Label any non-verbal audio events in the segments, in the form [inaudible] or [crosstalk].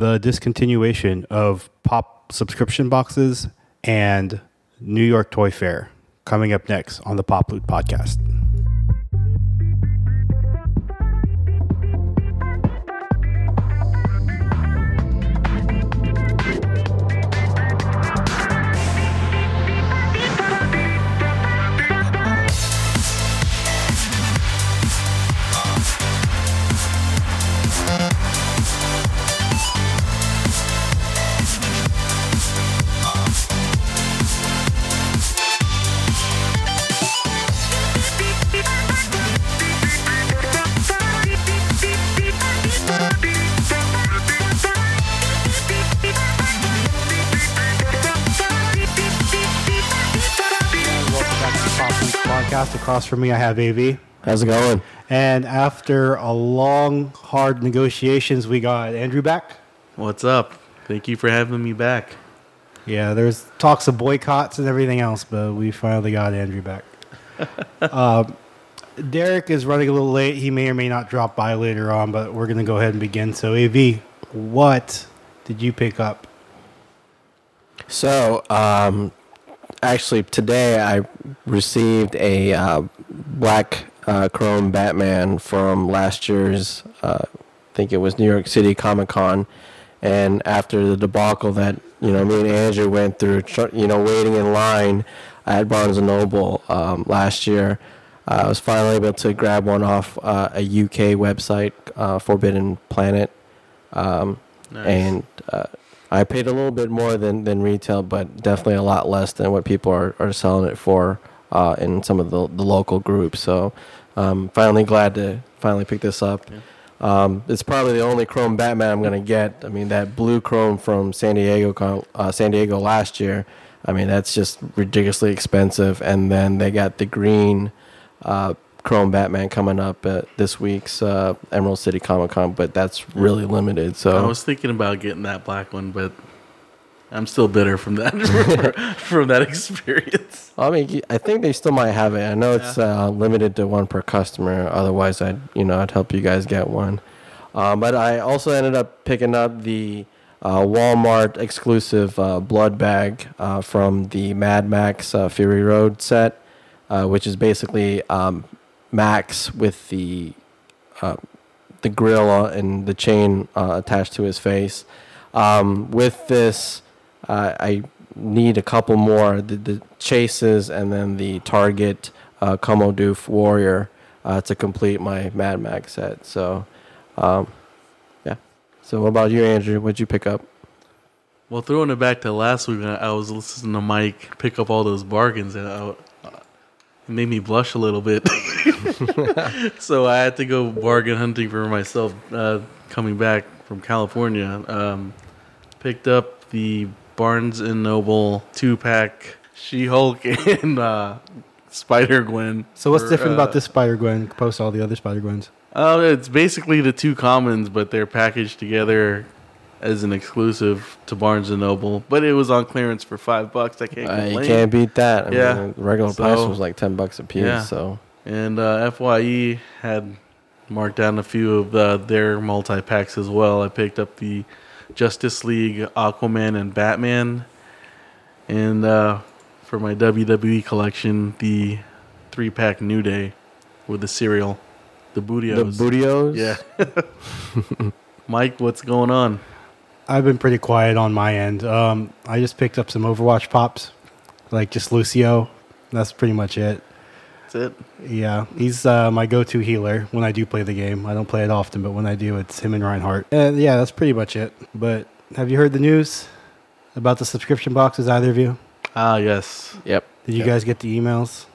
the discontinuation of pop subscription boxes and New York Toy Fair coming up next on the Pop Loot podcast. Across from me, I have AV. How's it going? And after a long, hard negotiations, we got Andrew back. What's up? Thank you for having me back. Yeah, there's talks of boycotts and everything else, but we finally got Andrew back. [laughs] um, Derek is running a little late. He may or may not drop by later on, but we're going to go ahead and begin. So, AV, what did you pick up? So, um, actually, today I received a uh, black uh, chrome Batman from last year's, uh, I think it was New York City Comic Con. And after the debacle that you know me and Andrew went through, you know, waiting in line at Barnes and Noble um, last year, uh, I was finally able to grab one off uh, a UK website, uh, Forbidden Planet, um, nice. and I paid a little bit more than, than retail, but definitely a lot less than what people are, are selling it for uh, in some of the, the local groups. So um, finally glad to finally pick this up. Yeah. Um, it's probably the only Chrome Batman I'm gonna get. I mean that blue Chrome from San Diego, uh, San Diego last year. I mean that's just ridiculously expensive. And then they got the green uh, Chrome Batman coming up at this week's uh, Emerald City Comic Con, but that's really limited. So I was thinking about getting that black one, but I'm still bitter from that [laughs] from that experience. I mean, I think they still might have it. I know it's yeah. uh, limited to one per customer. Otherwise, I'd you know I'd help you guys get one. Uh, but I also ended up picking up the uh, Walmart exclusive uh, blood bag uh, from the Mad Max uh, Fury Road set, which is basically um, Max with the uh, the grill and the chain uh, attached to his face. Um, with this, uh, I need a couple more the, the, chases and then the target uh, Coma Doof Warrior uh, to complete my Mad Max set. So, um, yeah. So, what about you, Andrew? What'd you pick up? Well, throwing it back to last week, when I was listening to Mike pick up all those bargains, and I, it made me blush a little bit. [laughs] so I had to go bargain hunting for myself uh, coming back from California. Um, picked up the Barnes and Noble two pack She Hulk [laughs] and uh, Spider Gwen. So what's for, different uh, about this Spider Gwen opposed to all the other Spider Gwens? Oh, it's basically the two commons, but they're packaged together as an exclusive to Barnes and Noble, but it was on clearance for five bucks. I can't. Uh, you can't beat that. I yeah, mean, regular so, price was like ten bucks a piece. Yeah. So and uh, Fye had marked down a few of uh, their multi packs as well. I picked up the Justice League, Aquaman, and Batman, and uh, for my WWE collection, the three pack New Day with the cereal, the Booty-O's. The Booty-O's. Yeah. [laughs] Mike, what's going on? I've been pretty quiet on my end. Um, I just picked up some Overwatch pops, like just Lucio. That's pretty much it. That's it. Yeah, he's uh, my go-to healer when I do play the game. I don't play it often, but when I do, it's him and Reinhardt. And yeah, that's pretty much it. But have you heard the news about the subscription boxes? Either of you? Ah, yes. Yep. Did you yep. guys get the emails?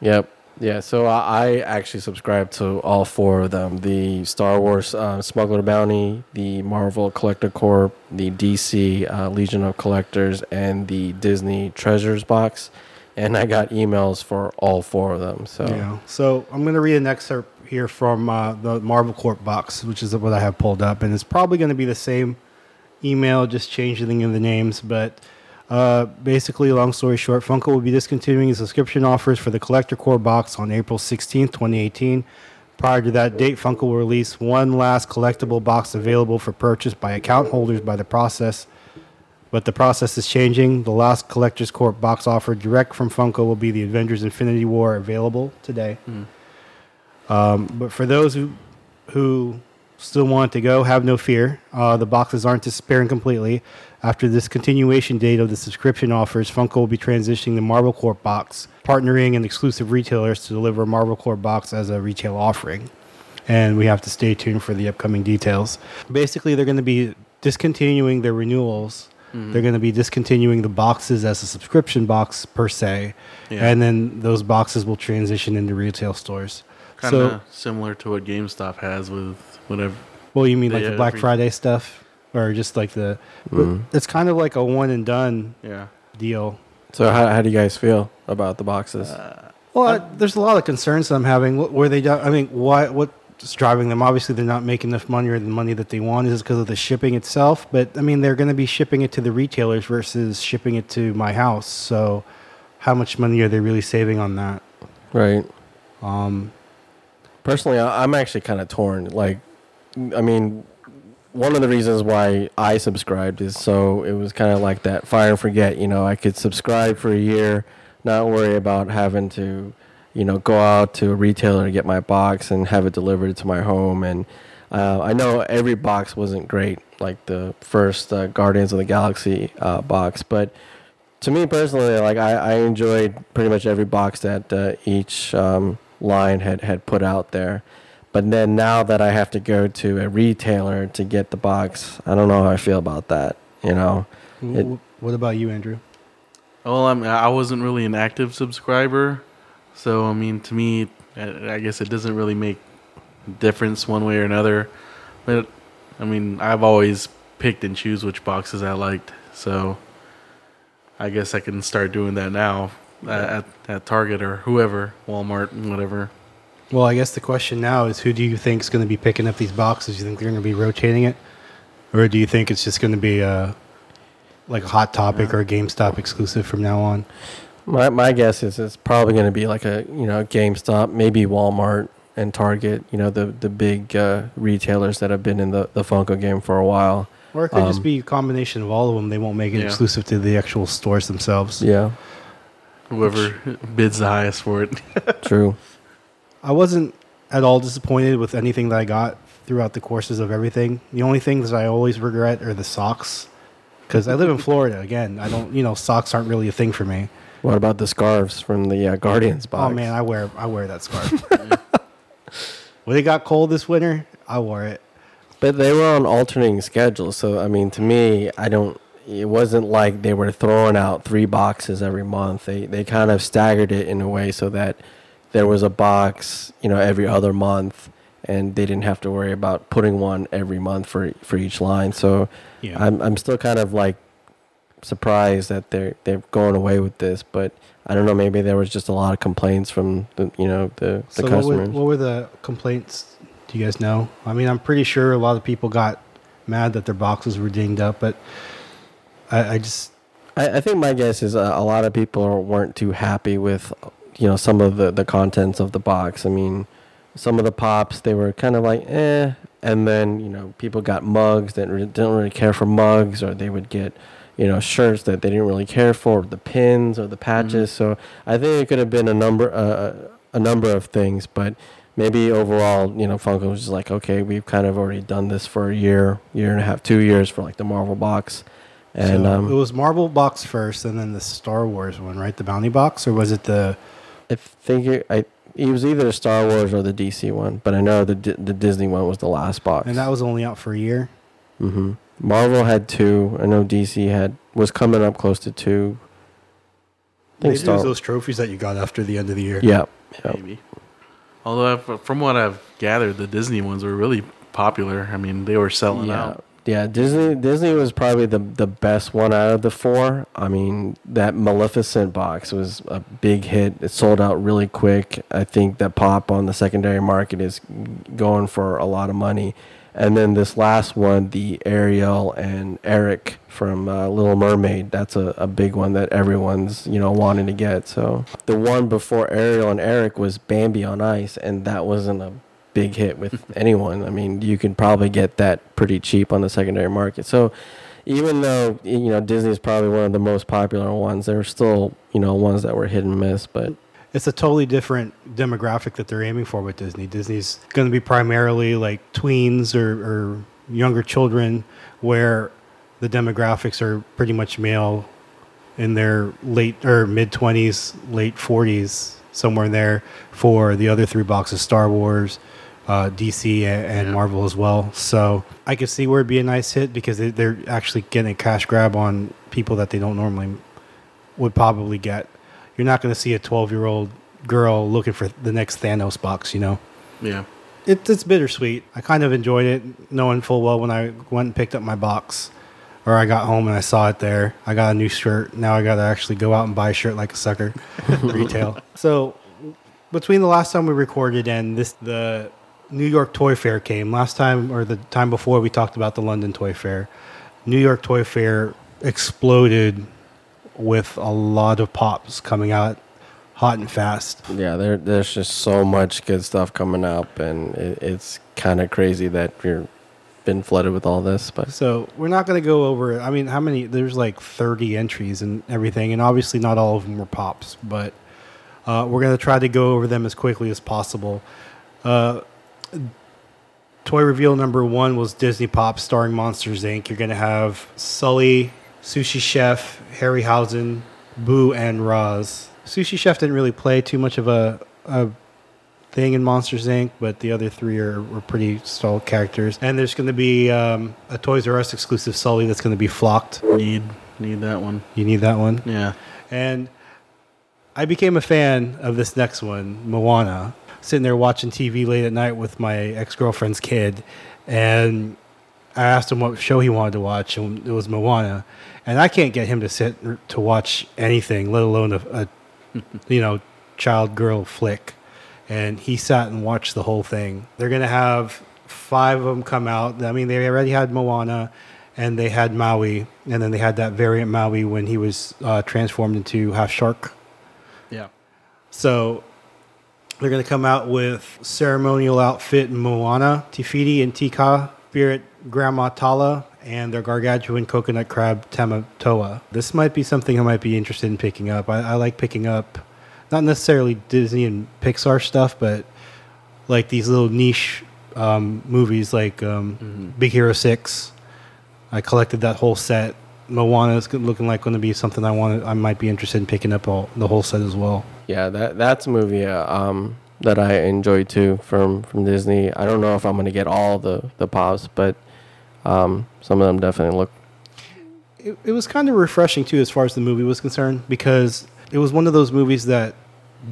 Yep. Yeah, so I actually subscribe to all four of them: the Star Wars uh, Smuggler Bounty, the Marvel Collector Corp, the DC uh, Legion of Collectors, and the Disney Treasures box. And I got emails for all four of them. So yeah. So I'm going to read an excerpt here from uh, the Marvel Corp box, which is what I have pulled up, and it's probably going to be the same email, just changing the names, but. Uh, basically, long story short, Funko will be discontinuing subscription offers for the Collector Corps box on April 16th, 2018. Prior to that date, Funko will release one last collectible box available for purchase by account holders by the process. But the process is changing. The last Collectors Corp box offer direct from Funko will be the Avengers Infinity War available today. Um, but for those who who still want to go, have no fear. Uh, the boxes aren't disappearing completely. After this continuation date of the subscription offers, Funko will be transitioning the Marvel Corp box, partnering and exclusive retailers to deliver Marvel Corp box as a retail offering. And we have to stay tuned for the upcoming details. Basically, they're going to be discontinuing their renewals. Mm-hmm. They're going to be discontinuing the boxes as a subscription box per se, Yeah. and then those boxes will transition into retail stores. Kind so, similar to what GameStop has with whatever. Well, you mean like the Black every- Friday stuff, or just like the? Mm-hmm. It's kind of like a one and done Yeah. deal. So how, how do you guys feel about the boxes? Uh, well, I, there's a lot of concerns I'm having. What, where they? do- I mean, why? Driving them? Obviously, they're not making enough money, or the money that they want is because of the shipping itself. But I mean, they're going to be shipping it to the retailers versus shipping it to my house. So, how much money are they really saving on that? right. Um, Personally, I'm actually kind of torn. Like, I mean, one of the reasons why I subscribed is so it was kind of like that fire and forget. You know, I could subscribe for a year, not worry about having to, you know, go out to a retailer to get my box and have it delivered to my home. And uh, I know every box wasn't great, like the first uh, Guardians of the Galaxy uh, box, but to me personally, like I, I enjoyed pretty much every box that uh, each um, line had, had put out there. But then now that I have to go to a retailer to get the box, I don't know how I feel about that. You know, It- what about you, Andrew? Well, I mean, I wasn't really an active subscriber, so I mean, to me, I guess it doesn't really make difference one way or another. But I mean, I've always picked and choose which boxes I liked, so I guess I can start doing that now uh, at, at, at Target or whoever, Walmart, whatever. Well, I guess the question now is, who do you think is going to be picking up these boxes? You think they're going to be rotating it, or do you think it's just going to be a like a hot topic or a GameStop exclusive from now on? My, my guess is it's probably going to be like a you know GameStop, maybe Walmart and Target. You know, the the big uh, retailers that have been in the, the Funko game for a while. Or it could just Um, be a combination of all of them. They won't make it Yeah. exclusive to the actual stores themselves. Yeah, Whoever bids the highest for it. [laughs] true. I wasn't at all disappointed with anything that I got throughout the courses of everything. The only things I always regret are the socks. Because I live in Florida. Again, I don't, you know, socks aren't really a thing for me. What about the scarves from the uh, Guardians box? Oh man, I wear I wear that scarf. [laughs] when it got cold this winter, I wore it. But they were on alternating schedules, so I mean, to me, I don't. It wasn't like they were throwing out three boxes every month. They they kind of staggered it in a way so that there was a box, you know, every other month, and they didn't have to worry about putting one every month for for each line. So Yeah. I'm I'm still kind of like surprised that they're they're going away with this, but I don't know. Maybe there was just a lot of complaints from the you know the the so what were, customers. what were the complaints? Do you guys know? I mean, I'm pretty sure a lot of people got mad that their boxes were dinged up, but I, I just I, I think my guess is uh, a lot of people weren't too happy with, you know, some of the, the contents of the box. I mean, some of the pops they were kind of like eh, and then you know people got mugs that didn't really care for mugs, or they would get, you know, shirts that they didn't really care for, the pins or the patches. So I think it could have been a number uh, a number of things, but. Maybe overall, you know, Funko was just like, okay, we've kind of already done this for a year, year and a half, two years for like the Marvel box, and so um, it was Marvel box first, and then the Star Wars one, right? The Bounty box, or was it the? I think it, I it was either the Star Wars or the DC one, but I know the the Disney one was the last box. And that was only out for a year. hmm Marvel had two. I know DC had was coming up close to two. I think Maybe it was those trophies that you got after the end of the year. yeah, yeah. Maybe. Although, I've, from what I've gathered, the Disney ones were really popular. I mean, they were selling yeah. out. Yeah, Disney Disney was probably the the best one out of the four. I mean, that Maleficent box was a big hit. It sold out really quick. I think that pop on the secondary market is going for a lot of money. And then this last one, the Ariel and Eric from uh, Little Mermaid, that's a, a big one that everyone's you know wanting to get. So the one before Ariel and Eric was Bambi on Ice, and that wasn't a big hit with [laughs] anyone. I mean, you could probably get that pretty cheap on the secondary market. So even though you know Disney is probably one of the most popular ones, there are still you know ones that were hit and miss. But it's a totally different demographic that they're aiming for with Disney. Disney's going to be primarily like tweens or, or younger children, where the demographics are pretty much male in their late or mid 20s, late 40s, somewhere in there for the other three boxes Star Wars, uh, DC, and, and Yeah. Marvel as well. So I could see where it'd be a nice hit because they, they're actually getting a cash grab on people that they don't normally would probably get. You're not going to see a 12 year old girl looking for the next Thanos box, you know? Yeah. It, it's bittersweet. I kind of enjoyed it, knowing full well when I went and picked up my box, or I got home and I saw it there. I got a new shirt. Now I got to actually go out and buy a shirt like a sucker, [laughs] retail. So between the last time we recorded and this, the New York Toy Fair came. Last time or the time before, we talked about the London Toy Fair. New York Toy Fair exploded with a lot of pops coming out hot and fast. yeah, there there's just so much good stuff coming up, and it, it's kind of crazy that you're been flooded with all this. But So we're not going to go over. I mean, how many? There's like 30 entries and everything, and obviously not all of them were pops, but uh, we're going to try to go over them as quickly as possible. Uh, toy reveal number one was Disney Pop starring Monsters Inc. You're going to have Sulley, Sushi Chef, Harryhausen, Boo, and Roz. Sushi Chef didn't really play too much of a, a thing in Monsters Inc., but the other three are, were pretty solid characters. And there's going to be um, a Toys R Us exclusive Sulley that's going to be flocked. Need need that one. You need that one. Yeah. And I became a fan of this next one, Moana. Sitting there watching TV late at night with my ex girlfriend's kid, and I asked him what show he wanted to watch, and it was Moana. And I can't get him to sit to watch anything, let alone a, a [laughs] you know, child girl flick. And he sat and watched the whole thing. They're gonna have five of them come out. I mean, they already had Moana, and they had Maui, and then they had that variant Maui when he was uh, transformed into half shark. Yeah. So they're going to come out with ceremonial outfit Moana, Te Fiti, and Te Ka, Spirit Grandma Tala, and their gargantuan coconut crab Tamatoa. This might be something I might be interested in picking up. I, I like picking up not necessarily Disney and Pixar stuff, but like these little niche um, movies like um, Big Hero 6. I collected that whole set. Moana is looking like going to be something I want. I might be interested in picking up all, the whole set as well. yeah, that that's a movie uh, um, that I enjoy too from from Disney. I don't know if I'm gonna get all the the pops, but um, some of them definitely look it, it was kind of refreshing too as far as the movie was concerned because it was one of those movies that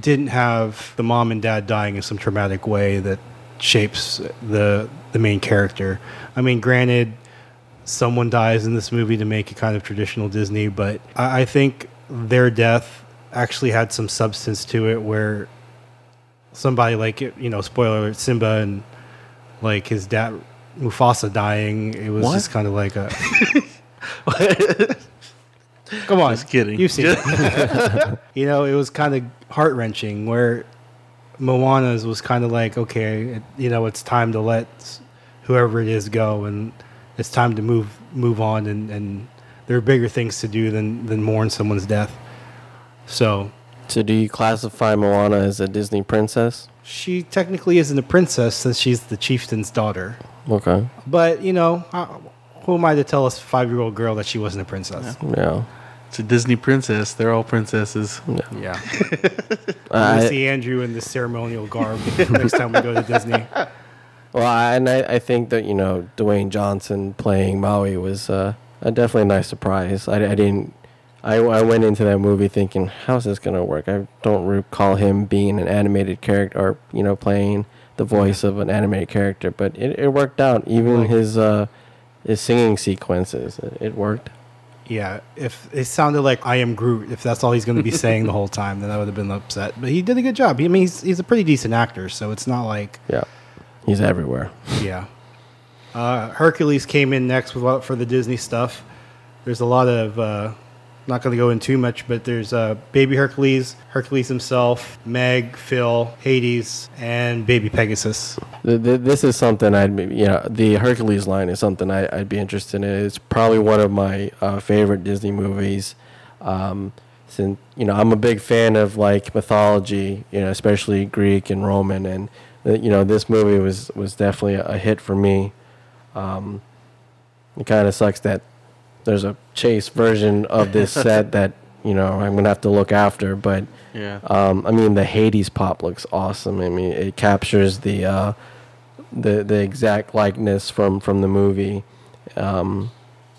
didn't have the mom and dad dying in some traumatic way that shapes the the main character. I mean, granted, someone dies in this movie to make it kind of traditional Disney, but I, I think their death actually had some substance to it where somebody like you know spoiler alert Simba and like his dad Mufasa dying it was What? just kind of like a [laughs] Come on, Just kidding. You've seen it. [laughs] you know, it was kind of heart wrenching. Where Moana's was kind of like, okay, it, you know, it's time to let whoever it is go, and it's time to move move on, and, and there are bigger things to do than than mourn someone's death. So So do you classify Moana as a Disney princess? She technically isn't a princess since she's the chieftain's daughter. Okay. But you know, uh, who am I to tell a five year old girl that she wasn't a princess? Yeah. It's a Disney princess. They're all princesses. Yeah. [laughs] I- see Andrew in the ceremonial garb [laughs] next time we go to Disney. Well, I, and I, I think that you know Dwayne Johnson playing Maui was uh, a definitely a nice surprise. I, I didn't. I, I went into that movie thinking, how's this gonna work? I don't recall him being an animated character or you know playing the voice of an animated character, but it, it worked out. Even his uh, his singing sequences, it, it worked. Yeah, if it sounded like I am Groot, if that's all he's going to be saying the whole [laughs] time, then I would have been upset. But he did a good job. I mean, he's, he's a pretty decent actor, so it's not like, Yeah, he's everywhere. [laughs] yeah. Uh, Hercules came in next with, for the Disney stuff. There's a lot of uh, not going to go in too much, but there's uh, Baby Hercules, Hercules himself, Meg, Phil, Hades, and Baby Pegasus. Th- th- This is something I'd you know, the Hercules line is something I, I'd be interested in. It's probably one of my uh, favorite Disney movies. Um, since you know, I'm a big fan of like mythology, you know, especially Greek and Roman, and uh, you know, this movie was was definitely a hit for me. Um, it kind of sucks that there's a chase version of this [laughs] set that you know I'm gonna have to look after, but. Yeah. Um, I mean, the Hades pop looks awesome. I mean, it captures the uh, the the exact likeness from from the movie. Um,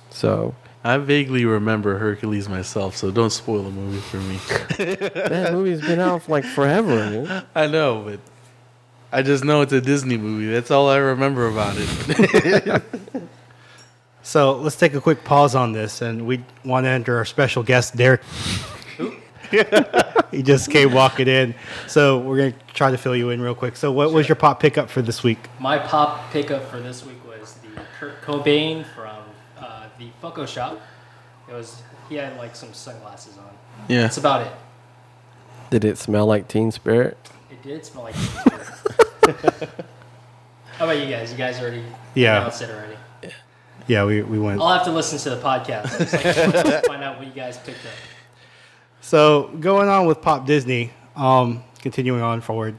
so I vaguely remember Hercules myself, so don't spoil the movie for me. [laughs] that movie's been out for like forever. Dude. [laughs] I know, but I just know it's a Disney movie. That's all I remember about it. So let's take a quick pause on this, and we want to enter our special guest, Derek. [laughs] he just came walking in, so we're gonna try to fill you in real quick. So, what was your pop pickup for this week? My pop pickup for this week was the Kurt Cobain from uh, the Funko Shop. It was he had like some sunglasses on. yeah. That's about it. Did it smell like Teen Spirit? It did smell like. Teen Spirit. [laughs] How about you guys? You guys already Yeah. announced it already. Yeah, we, we went. I'll have to listen to the podcast It's like, [laughs] [laughs] find out what you guys picked up. So going on with Pop Disney, um, continuing on forward,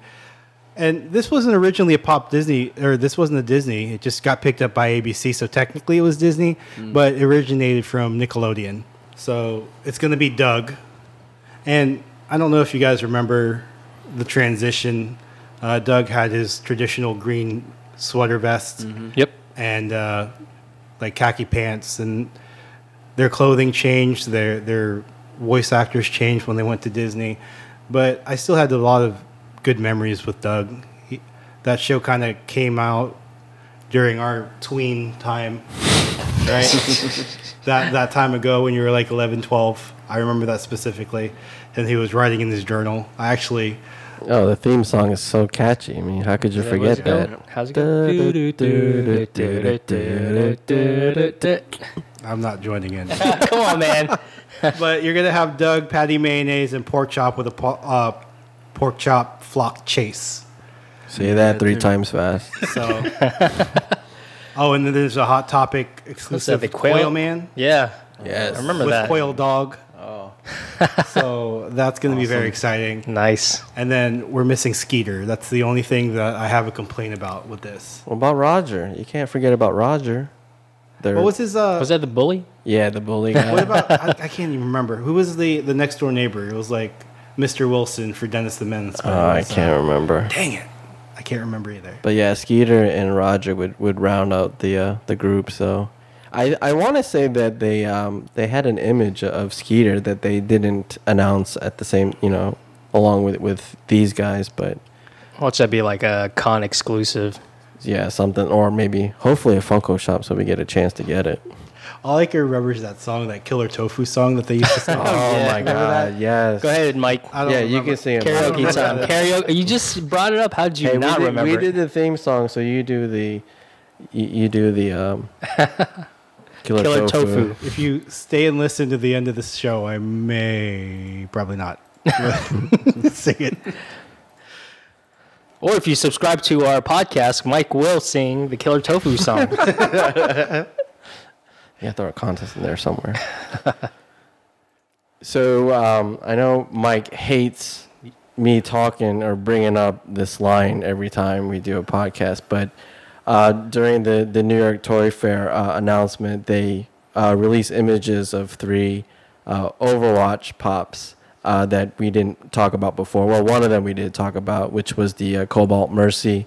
and this wasn't originally a Pop Disney, or this wasn't a Disney. It just got picked up by ABC, so technically it was Disney, but it originated from Nickelodeon. So it's going to be Doug, and I don't know if you guys remember the transition. Uh, Doug had his traditional green sweater vest Yep. and uh, like khaki pants, and their clothing changed. Their their voice actors changed when they went to Disney, but I still had a lot of good memories with Doug. He, that show kind of came out during our tween time, right? [laughs] that that time ago when you were like 11, 12. I remember that specifically. And he was writing in his journal. I actually Oh, the theme song is so catchy. I mean, how could you forget that? How's it go? I'm not joining in. [laughs] Come on, man. [laughs] but you're gonna have Doug, Patti Mayonnaise, and pork chop with a po- uh, pork chop flock chase. Say that three times fast. [laughs] So, oh, and then there's a hot topic exclusive the quail? quail? man Yeah. Yes. I remember with that. quail dog. [laughs] So that's gonna be very exciting. Nice. And then we're missing Skeeter. That's the only thing that I have a complaint about with this. What about Roger? You can't forget about Roger. They're- What was his? Uh, Was that the bully? yeah, the bully guy. what about? I, I can't even remember. Who was the the next door neighbor? It was like Mr. Wilson for Dennis the Menace. but it Oh, I was, uh, can't remember. Dang it, I can't remember either. But yeah, Skeeter and Roger would, would round out the uh, the group. So I I want to say that they um they had an image of Skeeter that they didn't announce at the same you know along with with these guys, but Watch that be like a con exclusive. yeah something or maybe hopefully a Funko shop so we get a chance to get it. All I can remember is that song, that Killer Tofu song that they used to sing. [laughs] Oh yeah. my god, yes. Go ahead, Mike. I don't Yeah, you can sing it. Karaoke [laughs] time. Karaoke. You just brought it up. How did you Hey, not we did, remember? we did the theme song, so you do the you, you do the um [laughs] Killer, Killer tofu. tofu. If you stay and listen to the end of this show, I may probably not [laughs] sing it. Or if you subscribe to our podcast, Mike will sing the Killer Tofu song. yeah, have to throw a contest in there somewhere. [laughs] so um, I know Mike hates me talking or bringing up this line every time we do a podcast, but uh, during the, the New York Toy Fair uh, announcement, they uh, released images of three uh, Overwatch pops uh, that we didn't talk about before. Well, one of them we did talk about, which was the uh, Cobalt Mercy,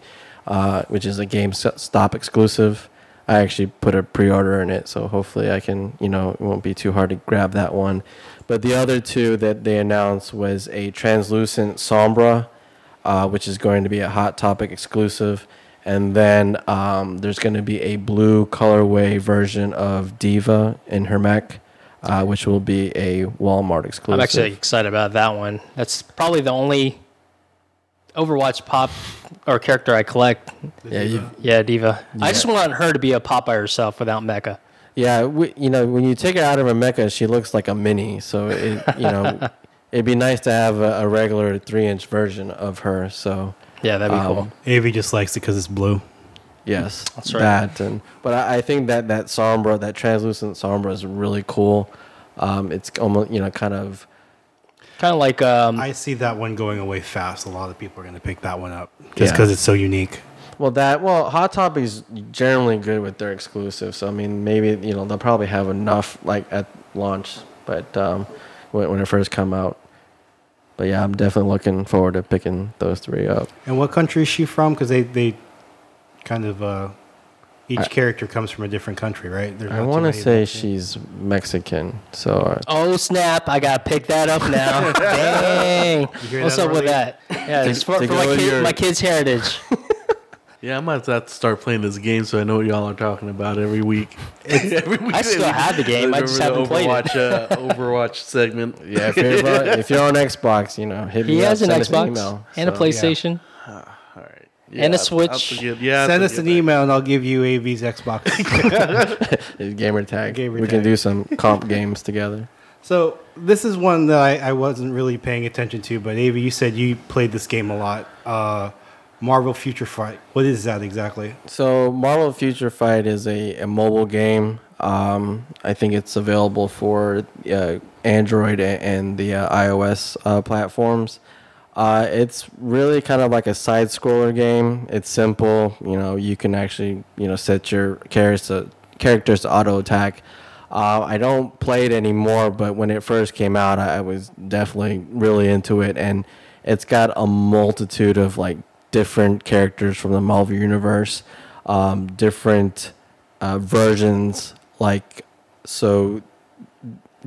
which is a GameStop exclusive. I actually put a pre-order in it, so hopefully I can, you know, it won't be too hard to grab that one. But the other two that they announced was a translucent Sombra, which is going to be a Hot Topic exclusive, and then um, there's going to be a blue colorway version of D.Va in her mech, uh, which will be a Walmart exclusive. I'm actually excited about that one. That's probably the only Overwatch pop or character I collect. yeah, you, Yeah, D.Va. I just want her to be a pop by herself without Mecha. Yeah, we, you know, when you take her out of her mecha, she looks like a mini. So it, you know, [laughs] it'd be nice to have a, a regular three-inch version of her. So Yeah, that'd be Um, cool. Avi just likes it because it's blue. yes, That's right. that and but I, I think that that sombra, that translucent sombra, is really cool. Um, it's almost you know kind of Kind of like um, I see that one going away fast. A lot of people are going to pick that one up just Yeah. because it's so unique. well that well Hot Topic's generally good with their exclusives. So I mean maybe you know they'll probably have enough like at launch, but um, when, when it first come out. But yeah, I'm definitely looking forward to picking those three up. And what country is she from? Because they, they kind of uh, each I- character comes from a different country, right? There's I want to say she's Mexican. So uh, oh snap! I gotta pick that up now. [laughs] Dang! What's that, up with that? Yeah, it's for, for my, kid, your- my kid's heritage. [laughs] Yeah, I might have to start playing this game so I know what y'all are talking about every week. [laughs] [laughs] every week I still have the game, I just haven't played it. Overwatch, uh, Overwatch [laughs] segment. yeah, if you're, if you're on Xbox, you know, hit me He up, has an send us Xbox email. and a So, PlayStation. All right. And a I'll- Switch. I'll forget- Yeah, I'll Send us forget an that. email and I'll give you AV's Xbox. it's gamer tag. Gamer we can tag. do some comp games together. so this is one that I, I wasn't really paying attention to, but Avi, you said you played this game a lot. Uh, Marvel Future Fight. What is that exactly? So Marvel Future Fight is a, a mobile game. Um, I think it's available for uh, Android and the uh, iOS uh, platforms. Uh, it's really kind of like a side scroller game. It's simple. You know, you can actually you know set your characters to, characters to auto attack. Uh, I don't play it anymore, but when it first came out, I, I was definitely really into it, and it's got a multitude of like different characters from the Marvel universe, um, different uh, versions. Like so,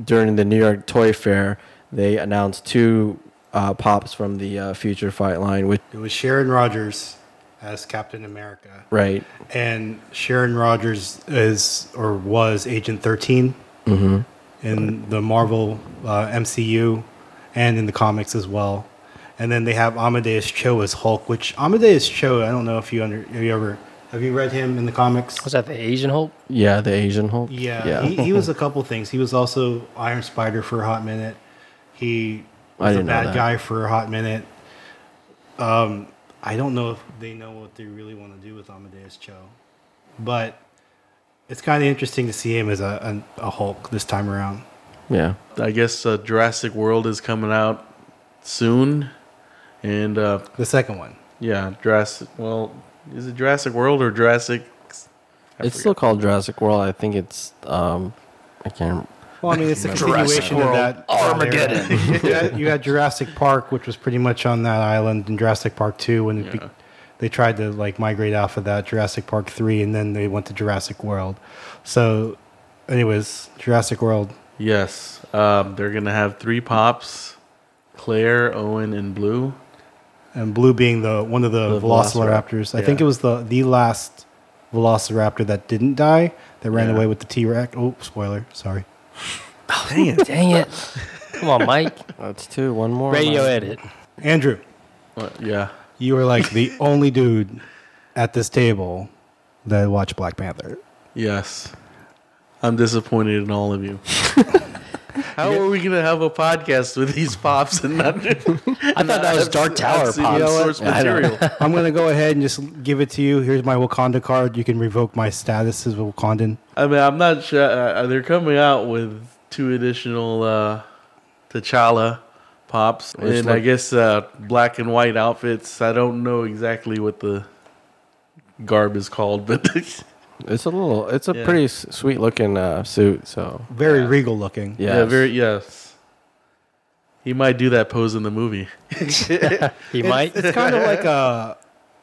during the New York Toy Fair, they announced two uh, pops from the uh, Future Fight line, which It was Sharon Rogers as Captain America. right, And Sharon Rogers is or was Agent 13 hmm in the Marvel uh, MCU and in the comics as well. And then they have Amadeus Cho as Hulk, which Amadeus Cho, I don't know if you under have you ever have you read him in the comics? Was that the Asian Hulk? yeah, the Asian Hulk, Yeah, yeah. He, he was a couple things. He was also Iron Spider for a hot minute. He was a didn't know bad guy for a hot minute. Um, I don't know if they know what they really want to do with Amadeus Cho, but it's kind of interesting to see him as a, a, a Hulk this time around. yeah. I guess uh, Jurassic World is coming out soon, and uh, The second one. yeah, Jurassic. Well, is it Jurassic World or Jurassic? I It's forget. still called Jurassic World. I think it's um, I can't. Well, I mean, it's a Jurassic continuation of that. Armageddon. [laughs] you, had, you had Jurassic Park, which was pretty much on that island, and Jurassic Park Two, when it be, they tried to like migrate off of that. Jurassic Park Three, and then they went to Jurassic World. So, anyways, Jurassic World. Yes, um, they're gonna have three pops: Claire, Owen, and Blue. And blue being the one of the, The velociraptors. I think it was the the last velociraptor that didn't die that ran Yeah. away with the T Rex. Oh, spoiler! Sorry. [laughs] Dang it! Dang it! Come on, Mike. That's two. One more. Radio Mike. edit. Andrew, What? yeah, you were like the [laughs] only dude at this table that watched Black Panther. yes. I'm disappointed in all of you. [laughs] How are we gonna have a podcast with these pops and not? [laughs] I thought [laughs] that was Dark Tower pops. source Yeah, material. [laughs] I'm gonna go ahead and just give it to you. Here's my Wakanda card. You can revoke my status as a Wakandan. I mean, I'm not sure. Uh, they're coming out with two additional uh, T'Challa pops, Which and I guess uh, black and white outfits. I don't know exactly what the garb is called, but It's a little. It's a Yeah. pretty s- sweet looking uh, suit. So Very Yeah. regal looking. yeah, yeah, very yes. He might do that pose in the movie. [laughs] He might. It's kind of like a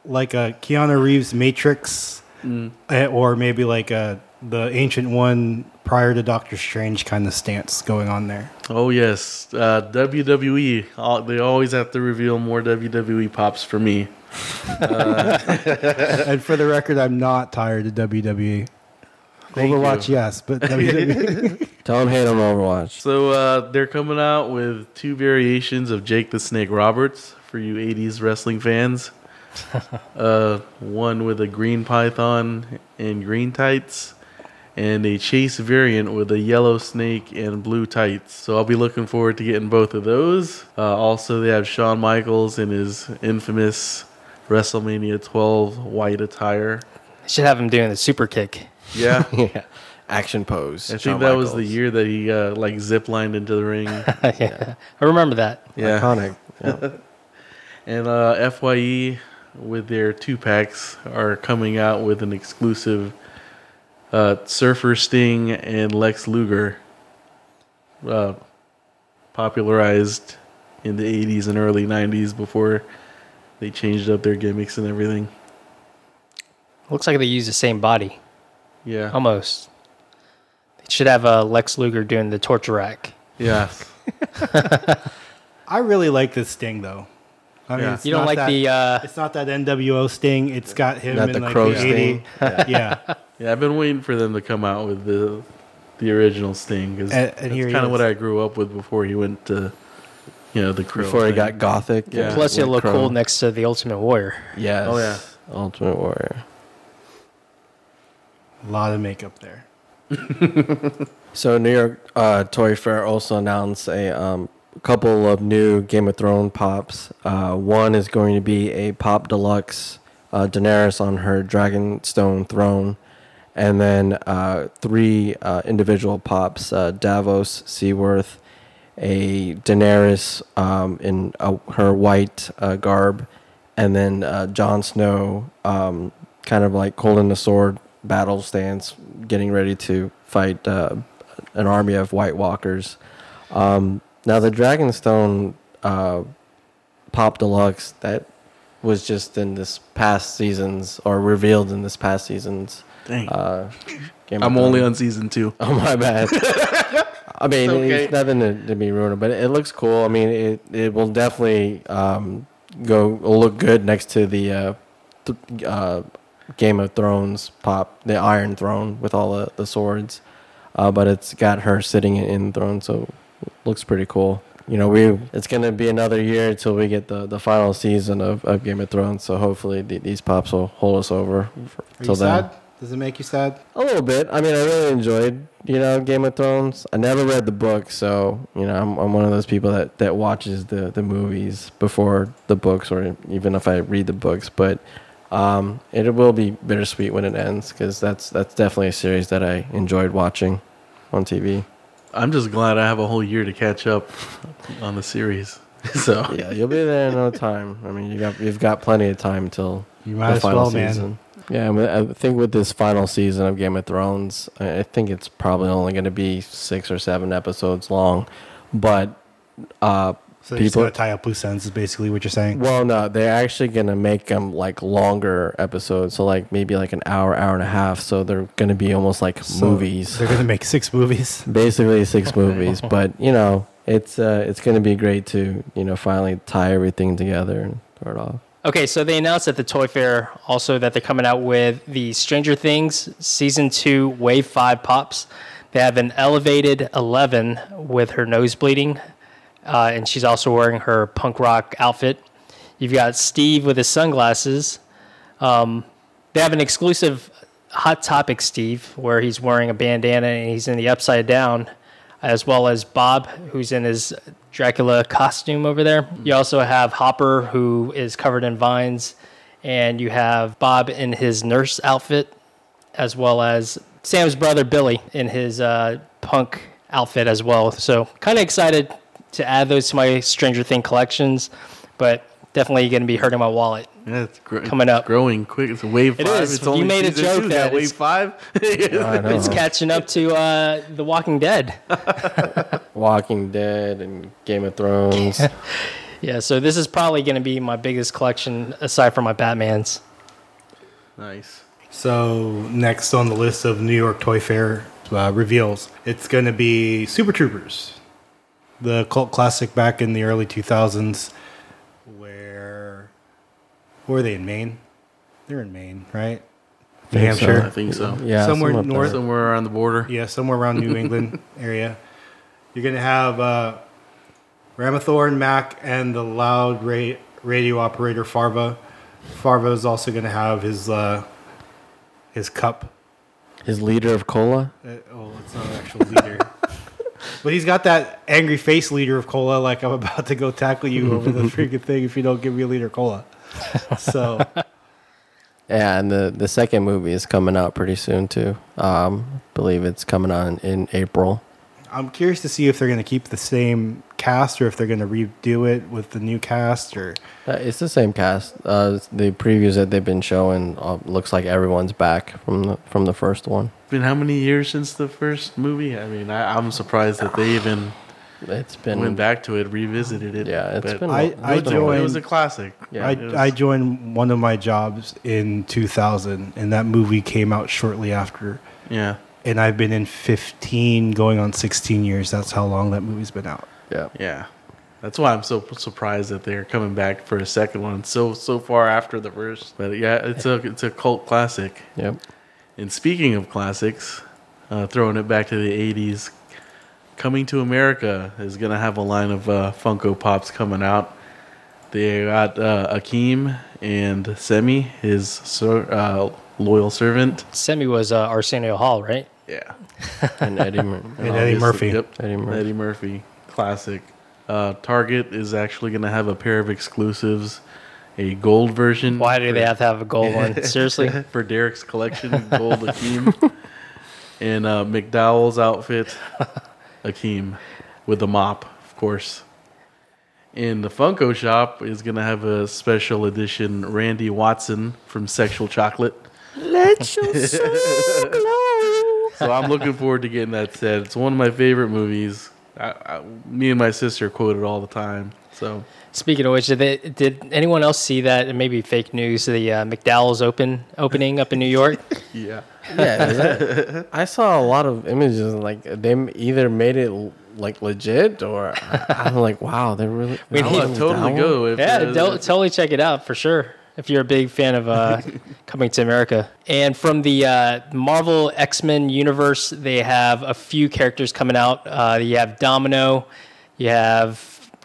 like a Keanu Reeves Matrix, Mm. eh, or maybe like a the ancient one prior to Doctor Strange kind of stance going on there. Oh yes, uh, WWE. All, they always have to reveal more WWE pops for me. [laughs] and for the record, I'm not tired of WWE. Thank Overwatch, you. yes, but WWE. don't hate on Overwatch. So uh, they're coming out with two variations of Jake the Snake Roberts for you '80s wrestling fans. [laughs] uh, one with a green python and green tights, and a Chase variant with a yellow snake and blue tights. So I'll be looking forward to getting both of those. Uh, also, they have Shawn Michaels in his infamous WrestleMania 12 white attire. Should have him doing the super kick. Yeah. [laughs] yeah. [laughs] Action pose. I think Shawn that was the Michaels. year that he uh, like zip lined into the ring. [laughs] yeah. I remember that. Yeah. Iconic. Yeah. And uh, FYE with their two packs are coming out with an exclusive uh, Surfer Sting and Lex Luger, uh, popularized in the 80s and early 90s before they changed up their gimmicks and everything. Looks like they use the same body. Yeah. Almost. They should have uh, Lex Luger doing the torture rack. yeah. [laughs] I really like this Sting though. I mean, Yeah. You don't like that, the. Uh, It's not that NWO Sting. It's got him Not in the like crow the 80. Sting. Yeah. [laughs] Yeah, I've been waiting for them to come out with the the original Sting because And- that's and here he kind of what I grew up with before he went to, you know, the crow. Before he thing. got gothic. Yeah. plus, he'll with look Crow. cool next to the Ultimate Warrior. Yes. Oh, yeah. Ultimate Warrior. A lot of makeup there. [laughs] So New York uh, Toy Fair also announced a um, couple of new Game of Thrones pops. Uh, one is going to be a pop deluxe uh, Daenerys on her Dragonstone throne, and then uh, three uh, individual pops: uh, Davos Seaworth, a Daenerys um, in uh, her white uh, garb, and then uh, Jon Snow, um, kind of like holding the sword battle stance, getting ready to fight uh, an army of White Walkers. Um, now the Dragonstone uh, Pop Deluxe that was just in this past seasons or revealed in this past seasons. Dang. Uh, Game I'm only on season two. Oh my bad. [laughs] I mean, It's okay. it's nothing to, to be ruined, but it looks cool. I mean, it it will definitely um, go look good next to the uh, th- uh, Game of Thrones pop, the Iron Throne with all the, the swords. Uh, but it's got her sitting in, the throne, so it looks pretty cool. You know, we it's gonna be another year until we get the, the final season of, of Game of Thrones. So hopefully the, these pops will hold us over for, till then. sad? Does it make you sad? A little bit. I mean, I really enjoyed, you know, Game of Thrones. I never read the book, so you know, I'm, I'm one of those people that, that watches the, the movies before the books, or even if I read the books. But um, it will be bittersweet when it ends because that's that's definitely a series that I enjoyed watching on TV. I'm just glad I have a whole year to catch up on the series. [laughs] So Yeah, you'll be there in no time. I mean, you got you've got plenty of time until You might as well, man. Yeah, I, mean, I think with this final season of Game of Thrones, I think it's probably only going to be six or seven episodes long. But, uh, So just People- gonna tie up loose ends, is basically what you're saying. well, no, they're actually going to make them like longer episodes. So, like maybe like an hour, hour and a half. So they're going to be almost like So movies. They're gonna make six movies. [laughs] Basically, six [laughs] movies. But, you know, it's uh, it's going to be great to, you know, finally tie everything together and throw it off. Okay, so they announced at the Toy Fair also that they're coming out with the Stranger Things Season 2 Wave 5 Pops. They have an elevated 11 with her nose bleeding, uh, and she's also wearing her punk rock outfit. You've got Steve with his sunglasses. Um, they have an exclusive Hot Topic Steve where he's wearing a bandana and he's in the upside down, as well as Bob, who's in his Dracula costume over there. You also have Hopper, who is covered in vines, and you have Bob in his nurse outfit, as well as Sam's brother Billy in his uh, punk outfit as well. So, kind of excited to add those to my Stranger Thing collections, but definitely going to be hurting my wallet. Yeah, it's gr- Coming up. growing quick. It's wave It five. is. It's You only made a joke two. that [laughs] Yeah, wave five. I. [laughs] It's catching up to uh, The Walking Dead. [laughs] Walking Dead and Game of Thrones. Yeah, so this is probably going to be my biggest collection aside from my Batmans. nice. So next on the list of New York Toy Fair uh, reveals, it's going to be Super Troopers, the cult classic back in the early 2000s. Where were they in Maine? They're in Maine, right? New Hampshire. so. I think so. Yeah, Somewhere something up north. there. Somewhere around the border. Yeah, somewhere around New [laughs] England area. You're going to have uh, Ramathorn, Mac, and the loud ra- radio operator Farva. Farva is also going to have his uh, his cup His leader of cola. Uh, oh, it's not an actual leader. [laughs] but he's got that angry face leader of cola, like I'm about to go tackle you over the [laughs] freaking thing if you don't give me a liter of cola. [laughs] So Yeah, and the the second movie is coming out pretty soon too. Um, I believe it's coming on in April. I'm curious to see if they're going to keep the same cast or if they're going to redo it with the new cast or Uh, it's the same cast. Uh, the previews that they've been showing uh, looks like everyone's back from the from the first one. Been how many years since the first movie? I mean, I, I'm surprised that they even It's been went back to it, revisited it. Yeah, it's but been. I- a- I it's been a it was a classic. Yeah. I, was- I joined one of my jobs in 2000 and that movie came out shortly after Yeah, and I've been in 15 going on 16 years that's how long that movie's been out yeah. yeah. That's why I'm so surprised that they're coming back for a second one so so far after the first. But yeah, it's a it's a cult classic. Yep. And speaking of classics, uh, throwing it back to the 80s, Coming to America is going to have a line of uh, Funko Pops coming out. They got uh, Akeem and Semmi, his ser- uh, loyal servant. Semmi was uh, Arsenio Hall, right? Yeah. [laughs] And Eddie. Mur- And Eddie Murphy. Yep. Eddie Murphy. Eddie Murphy. Classic. Uh, Target is actually going to have a pair of exclusives. A gold version. Why do for- they have to have a gold one? [laughs] Seriously? for Derrick's collection, gold Akeem, [laughs] and uh, McDowell's outfit, Akeem, with the mop, of course. And the Funko shop is gonna have a special edition Randy Watson from Sexual Chocolate. Let your soul [laughs] glow. So I'm looking forward to getting that set. It's one of my favorite movies. I, I, me and my sister quote it all the time. So Speaking of which, did, they, did anyone else see that? It may be fake news. The uh, McDowell's open opening up in New York. [laughs] yeah, Yeah, that- [laughs] I saw a lot of images like they either made it like legit or I- I'm like, wow, they're really. We I need- would totally go. If, yeah, don't, totally check it out for sure. If you're a big fan of uh, [laughs] Coming to America, and from the uh, Marvel X Men universe, they have a few characters coming out. Uh, you have Domino, you have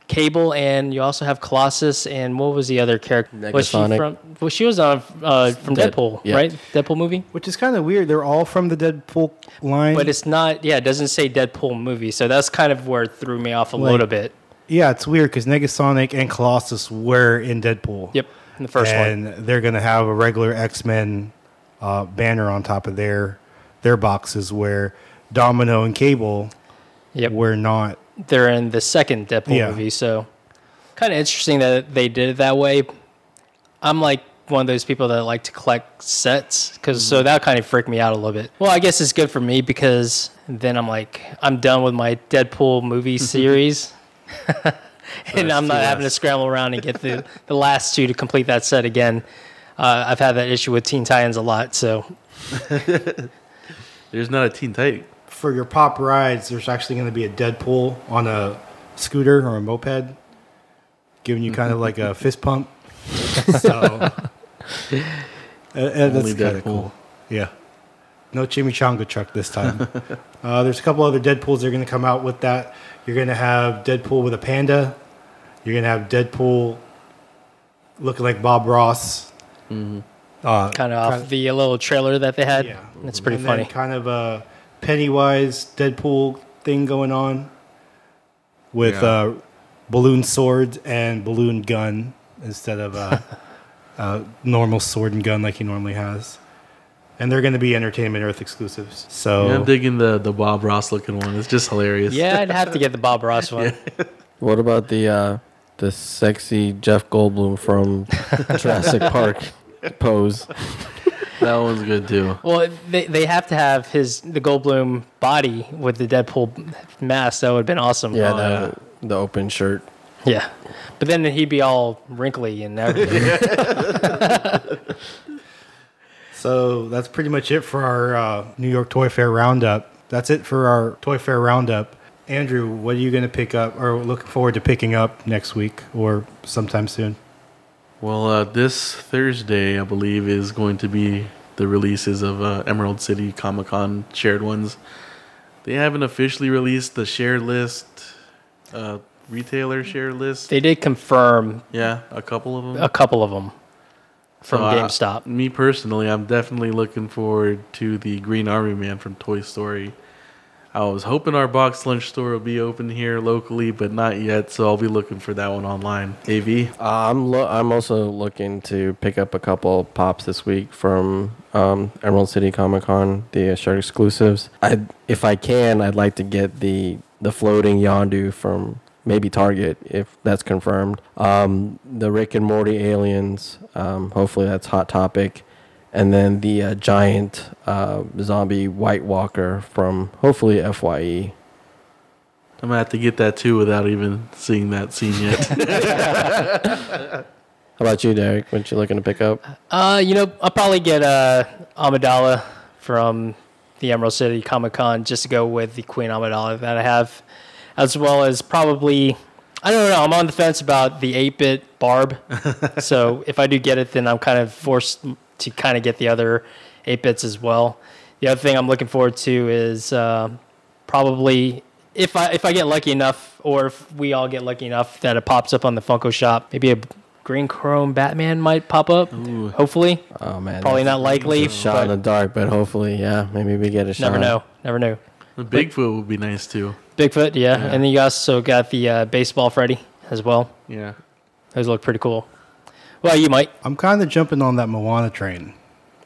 Cable, and you also have Colossus. And what was the other character? Was she Negasonic. from? Well, she was on uh, from Dead- Deadpool, yeah. right? Deadpool movie. which is kind of weird they're all from the Deadpool line But it's not. Yeah, it doesn't say Deadpool movie, so that's kind of where it threw me off a Like- little bit. yeah it's weird because Negasonic and Colossus were in Deadpool Yep, in the first one. and they're going to have a regular X-Men uh, banner on top of their their boxes where Domino and Cable Yep. were not they're in the second Deadpool Yeah. movie. So kind of interesting that they did it that way. I'm like one of those people that like to collect sets because so that kind of freaked me out a little bit. Well, I guess it's good for me because then I'm like I'm done with my Deadpool movie series. [laughs] and I'm not two having to scramble around and get the, the last two to complete that set again. Uh, I've had that issue with Teen Titans a lot, so [laughs] there's not a Teen Titan. For your pop rides, there's actually going to be a Deadpool on a scooter or a moped, giving you kind of like a fist pump. [laughs] So uh, uh, that's kind of cool. Yeah. No chimichanga truck this time. [laughs] uh, there's a couple other Deadpools that are going to come out with that. You're going to have Deadpool with a panda. You're going to have Deadpool looking like Bob Ross. Uh, kind of off the little trailer that they had. yeah. It's pretty and funny. Then kind of a Pennywise Deadpool thing going on with Yeah. uh, balloon sword and balloon gun instead of a, [laughs] a normal sword and gun like he normally has. And they're going to be Entertainment Earth exclusives. So Yeah, I'm digging the the Bob Ross looking one. It's just hilarious. Yeah, I'd have to get the Bob Ross [laughs] one. What about the uh, the sexy Jeff Goldblum from [laughs] Jurassic Park pose? That one's good too. Well, they, they have to have his the Goldblum body with the Deadpool mask. That would have been awesome. Yeah, Oh, the, the open shirt. yeah. But then he'd be all wrinkly and everything. [laughs] So that's pretty much it for our uh, New York Toy Fair roundup. That's it for our Toy Fair roundup. Andrew, what are you going to pick up or looking forward to picking up next week or sometime soon? Well, uh, this Thursday, I believe, is going to be the releases of uh, Emerald City Comic Con shared ones. They haven't officially released the shared list, uh, retailer shared list. they did confirm yeah, a couple of them. a couple of them. from So, uh, GameStop. Me personally, I'm definitely looking forward to the Green Army Man from Toy Story. I was hoping our BoxLunch store will be open here locally, but not yet. So I'll be looking for that one online. AV. Uh, I'm lo- I'm also looking to pick up a couple pops this week from um, Emerald City Comic Con, the uh, shirt exclusives. I if I can, I'd like to get the the floating Yondu from maybe Target if that's confirmed. Um, the Rick and Morty aliens. Um, hopefully that's hot topic. And then the uh, giant uh, zombie White Walker from hopefully. Fye. I'm gonna have to get that too without even seeing that scene yet. [laughs] How about you, Derrick? What you looking to pick up? Uh, you know, I'll probably get uh, Amidala from the Emerald City Comic Con just to go with the Queen Amidala that I have, as well as probably. I don't know. I'm on the fence about the 8-bit Barb. [laughs] so if I do get it, then I'm kind of forced to kind of get the other 8-bits as well. The other thing I'm looking forward to is uh, probably if I if I get lucky enough, or if we all get lucky enough that it pops up on the Funko shop, maybe a green chrome Batman might pop up. Ooh. Hopefully, Oh man, probably not likely. a shot in the dark, but hopefully, yeah, maybe we get a shot. never know. Never know. The Bigfoot would be nice too. Bigfoot, yeah. Yeah. And then you also got the uh, baseball Freddy as well. Yeah. Those look pretty cool. Well, you might. I'm kind of jumping on that Moana train.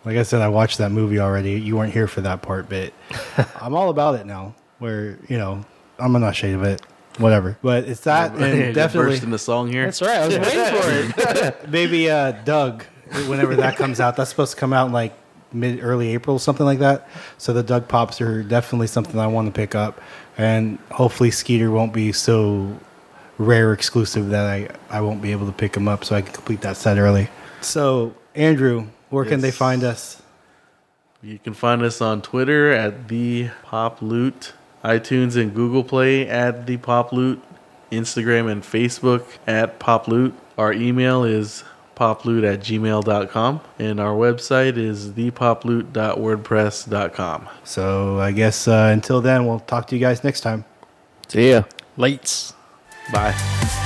Like I said, I watched that movie already. You weren't here for that part, but [laughs] I'm all about it now. Where you know, I'm not ashamed of it. Whatever. But it's that, Yeah, and [laughs] just definitely burst in the song here. That's right. I was waiting for it. [laughs] maybe uh, Doug. Whenever that comes out, that's supposed to come out in like mid early April, something like that. So the Doug pops are definitely something I want to pick up, and hopefully Skeeter won't be so rare exclusive that I I won't be able to pick them up, so I can complete that set early. So Andrew, where can they find us? You can find us on Twitter at the Pop Loot, iTunes and Google Play at the Pop Loot, Instagram and Facebook at Pop Loot. Our email is poploot at gmail.com and our website is thepoploot.wordpress.com. So I guess uh, until then, we'll talk to you guys next time. See ya. Lates. Bye.